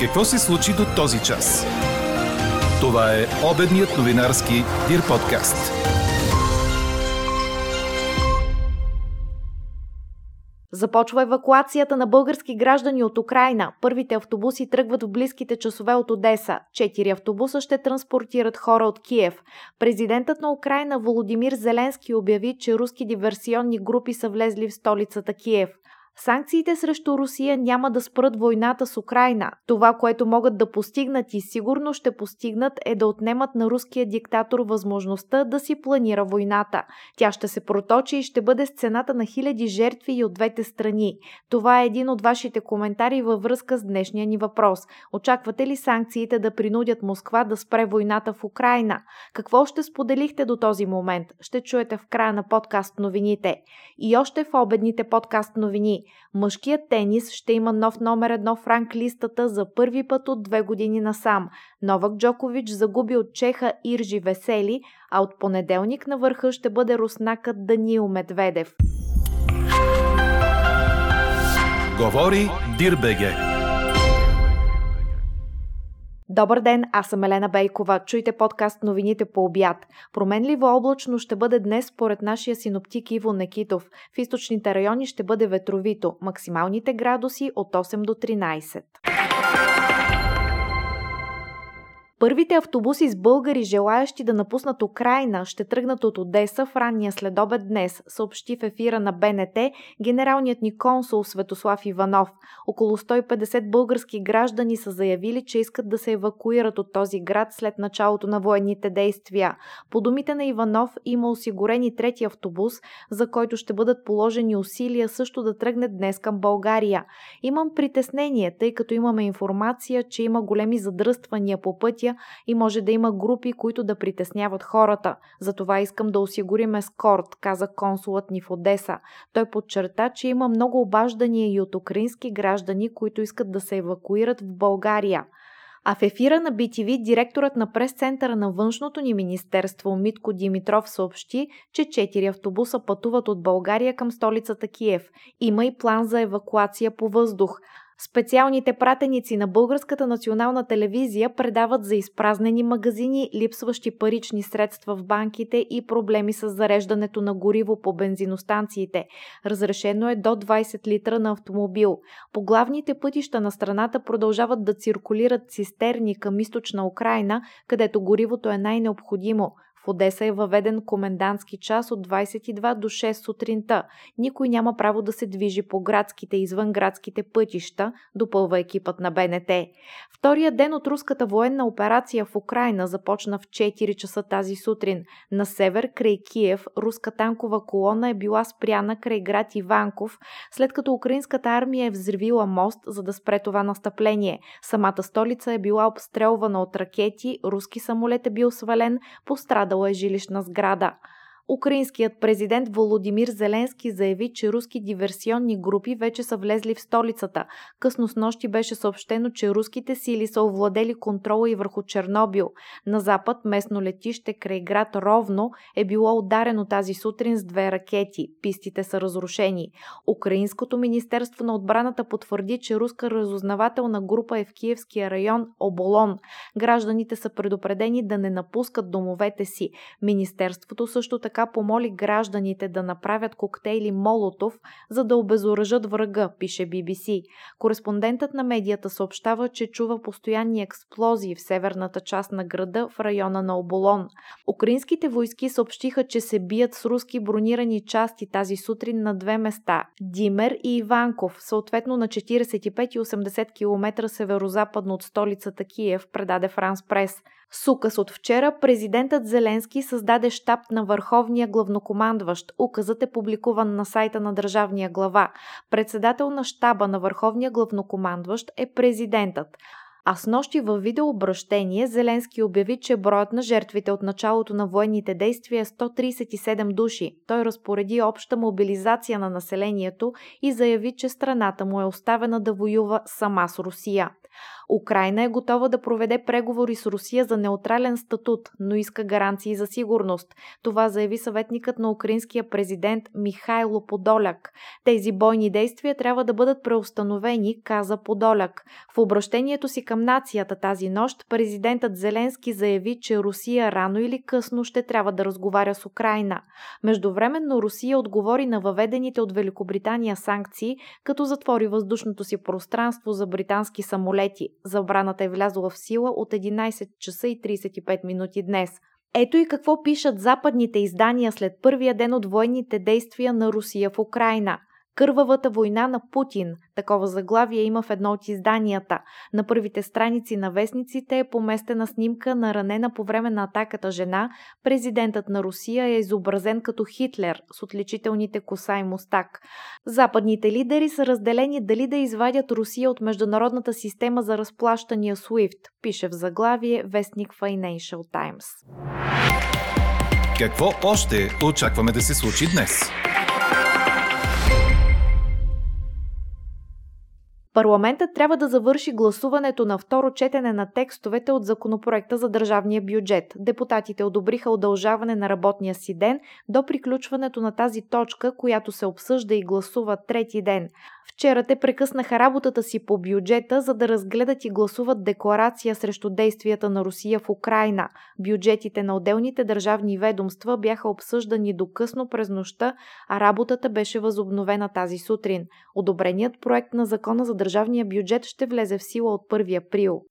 Какво се случи до този час? Това е обедният новинарски Дир подкаст. Започва евакуацията на български граждани от Украина. Първите автобуси тръгват в близките часове от Одеса. Четири автобуса ще транспортират хора от Киев. Президентът на Украина Володимир Зеленски обяви, че руски диверсионни групи са влезли в столицата Киев. Санкциите срещу Русия няма да спрат войната с Украина. Това, което могат да постигнат и сигурно ще постигнат е да отнемат на руския диктатор възможността да си планира войната. Тя ще се проточи и ще бъде с цената на хиляди жертви и от двете страни. Това е един от вашите коментари във връзка с днешния ни въпрос. Очаквате ли санкциите да принудят Москва да спре войната в Украина? Какво ще споделихте до този момент? Ще чуете в края на подкаст новините. И още в обедните подкаст новини. Мъжкият тенис ще има нов номер едно в ранг листата за първи път от две години насам. Новак Джокович загуби от Чеха Иржи Весели, а от понеделник на върха ще бъде руснакът Даниил Медведев. Говори Дирбеге. Добър ден, аз съм Елена Бейкова. Чуйте подкаст новините по обяд. Променливо облачно ще бъде днес според нашия синоптик Иво Некитов. В източните райони ще бъде ветровито. Максималните градуси от 8 до 13. Първите автобуси с българи, желаящи да напуснат Украина, ще тръгнат от Одеса в ранния следобед днес, съобщи в ефира на БНТ генералният ни консул Светослав Иванов. Около 150 български граждани са заявили, че искат да се евакуират от този град след началото на военните действия. По думите на Иванов има осигурени трети автобус, за който ще бъдат положени усилия също да тръгне днес към България. Имам притеснение, тъй като имаме информация, че има големи задръствания по пътя пътя и може да има групи, които да притесняват хората. Затова искам да осигурим ескорт, каза консулът ни в Одеса. Той подчерта, че има много обаждания и от украински граждани, които искат да се евакуират в България. А в ефира на BTV директорът на прес-центъра на външното ни министерство Митко Димитров съобщи, че четири автобуса пътуват от България към столицата Киев. Има и план за евакуация по въздух. Специалните пратеници на Българската национална телевизия предават за изпразнени магазини, липсващи парични средства в банките и проблеми с зареждането на гориво по бензиностанциите. Разрешено е до 20 литра на автомобил. По главните пътища на страната продължават да циркулират цистерни към източна Украина, където горивото е най-необходимо – в Одеса е въведен комендантски час от 22 до 6 сутринта. Никой няма право да се движи по градските и извънградските пътища, допълва екипът на БНТ. Втория ден от руската военна операция в Украина започна в 4 часа тази сутрин. На север, край Киев, руска танкова колона е била спряна край град Иванков, след като украинската армия е взривила мост, за да спре това настъпление. Самата столица е била обстрелвана от ракети, руски самолет е бил свален, пострадал е жилищна сграда. Украинският президент Володимир Зеленски заяви, че руски диверсионни групи вече са влезли в столицата. Късно с нощи беше съобщено, че руските сили са овладели контрола и върху Чернобил. На запад местно летище край град Ровно е било ударено тази сутрин с две ракети. Пистите са разрушени. Украинското министерство на отбраната потвърди, че руска разузнавателна група е в Киевския район Оболон. Гражданите са предупредени да не напускат домовете си. Министерството също така така помоли гражданите да направят коктейли Молотов, за да обезоръжат врага, пише BBC. Кореспондентът на медията съобщава, че чува постоянни експлозии в северната част на града в района на Оболон. Украинските войски съобщиха, че се бият с руски бронирани части тази сутрин на две места – Димер и Иванков, съответно на 45 и 80 км северо-западно от столицата Киев, предаде Франс Прес. С указ от вчера президентът Зеленски създаде щаб на върховния главнокомандващ. Указът е публикуван на сайта на държавния глава. Председател на щаба на върховния главнокомандващ е президентът. А с нощи във видеообращение Зеленски обяви, че броят на жертвите от началото на военните действия е 137 души. Той разпореди обща мобилизация на населението и заяви, че страната му е оставена да воюва сама с Русия. Украина е готова да проведе преговори с Русия за неутрален статут, но иска гаранции за сигурност. Това заяви съветникът на украинския президент Михайло Подоляк. Тези бойни действия трябва да бъдат преустановени, каза Подоляк. В обращението си към нацията тази нощ президентът Зеленски заяви, че Русия рано или късно ще трябва да разговаря с Украина. Междувременно Русия отговори на въведените от Великобритания санкции, като затвори въздушното си пространство за британски самолети. Забраната е влязла в сила от 11 часа и 35 минути днес. Ето и какво пишат западните издания след първия ден от военните действия на Русия в Украина. Кървавата война на Путин. Такова заглавие има в едно от изданията. На първите страници на вестниците е поместена снимка на ранена по време на атаката жена. Президентът на Русия е изобразен като Хитлер с отличителните коса и мустак. Западните лидери са разделени дали да извадят Русия от международната система за разплащания SWIFT, пише в заглавие вестник Financial Times. Какво още очакваме да се случи днес? Парламентът трябва да завърши гласуването на второ четене на текстовете от законопроекта за държавния бюджет. Депутатите одобриха удължаване на работния си ден до приключването на тази точка, която се обсъжда и гласува трети ден. Вчера те прекъснаха работата си по бюджета, за да разгледат и гласуват декларация срещу действията на Русия в Украина. Бюджетите на отделните държавни ведомства бяха обсъждани до късно през нощта, а работата беше възобновена тази сутрин. Одобреният проект на закона за държавния бюджет ще влезе в сила от 1 април.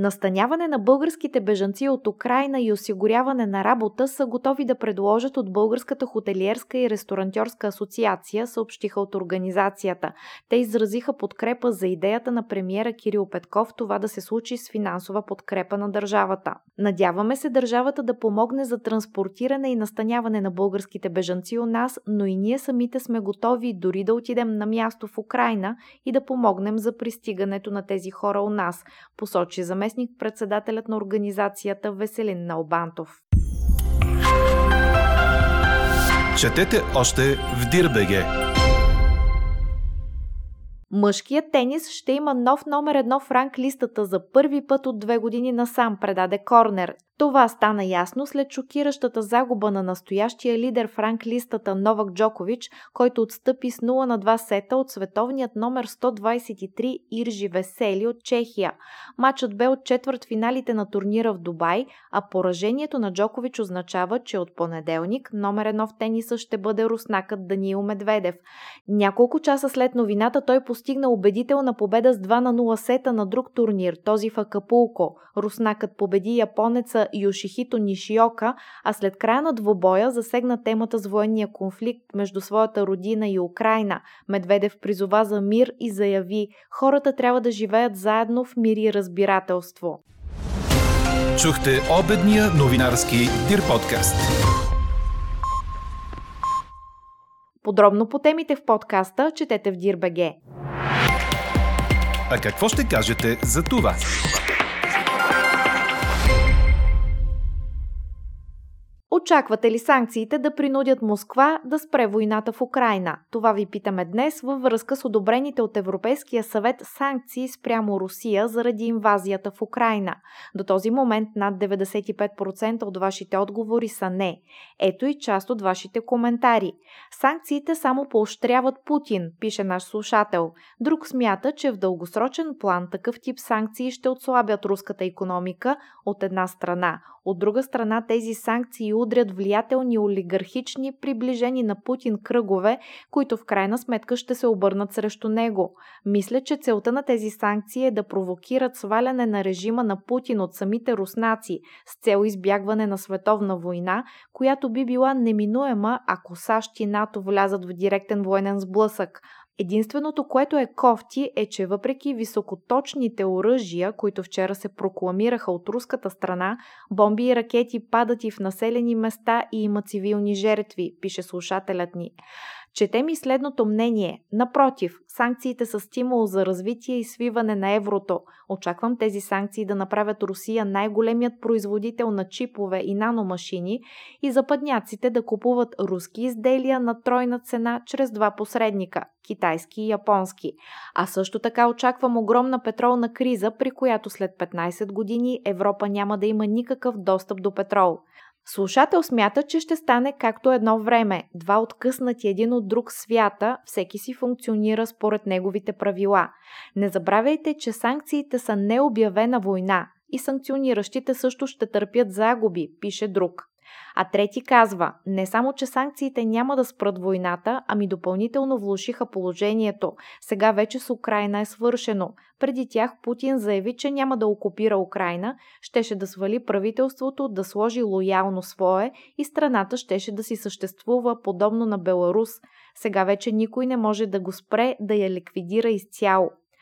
Настаняване на българските бежанци от Украина и осигуряване на работа са готови да предложат от Българската хотелиерска и ресторантьорска асоциация, съобщиха от организацията. Те изразиха подкрепа за идеята на премиера Кирил Петков това да се случи с финансова подкрепа на държавата. Надяваме се държавата да помогне за транспортиране и настаняване на българските бежанци у нас, но и ние самите сме готови дори да отидем на място в Украина и да помогнем за пристигането на тези хора у нас, посочи заместник председателят на организацията Веселин Налбантов. Четете още в Дирбеге! Мъжкият тенис ще има нов номер едно в ранг листата за първи път от две години насам, предаде Корнер. Това стана ясно след шокиращата загуба на настоящия лидер в ранглистата Новак Джокович, който отстъпи с 0 на 2 сета от световният номер 123 Иржи Весели от Чехия. Матчът бе от четвърт финалите на турнира в Дубай, а поражението на Джокович означава, че от понеделник номер едно в тениса ще бъде руснакът Даниил Медведев. Няколко часа след новината той постигна убедителна победа с 2 на 0 сета на друг турнир, този в Акапулко. Руснакът победи японеца Йошихито Нишиока, а след края на двобоя засегна темата с военния конфликт между своята родина и Украина. Медведев призова за мир и заяви, хората трябва да живеят заедно в мир и разбирателство. Чухте обедния новинарски Дир подкаст. Подробно по темите в подкаста четете в Дирбеге. А какво ще кажете за това? Очаквате ли санкциите да принудят Москва да спре войната в Украина? Това ви питаме днес във връзка с одобрените от Европейския съвет санкции спрямо Русия заради инвазията в Украина. До този момент над 95% от вашите отговори са не. Ето и част от вашите коментари. Санкциите само поощряват Путин, пише наш слушател. Друг смята, че в дългосрочен план такъв тип санкции ще отслабят руската економика от една страна. От друга страна тези санкции удрят влиятелни олигархични, приближени на Путин кръгове, които в крайна сметка ще се обърнат срещу него. Мисля, че целта на тези санкции е да провокират сваляне на режима на Путин от самите руснаци с цел избягване на световна война, която би била неминуема, ако САЩ и НАТО влязат в директен военен сблъсък. Единственото, което е кофти, е, че въпреки високоточните оръжия, които вчера се прокламираха от руската страна, бомби и ракети падат и в населени места и има цивилни жертви, пише слушателят ни. Четем и следното мнение. Напротив, санкциите са стимул за развитие и свиване на еврото. Очаквам тези санкции да направят Русия най-големият производител на чипове и наномашини и западняците да купуват руски изделия на тройна цена чрез два посредника – Китай китайски и японски. А също така очаквам огромна петролна криза, при която след 15 години Европа няма да има никакъв достъп до петрол. Слушател смята, че ще стане както едно време. Два откъснати един от друг свята, всеки си функционира според неговите правила. Не забравяйте, че санкциите са необявена война и санкциониращите също ще търпят загуби, пише друг. А трети казва, не само, че санкциите няма да спрат войната, ами допълнително влушиха положението. Сега вече с Украина е свършено. Преди тях Путин заяви, че няма да окупира Украина, щеше да свали правителството, да сложи лоялно свое и страната щеше да си съществува подобно на Беларус. Сега вече никой не може да го спре да я ликвидира изцяло.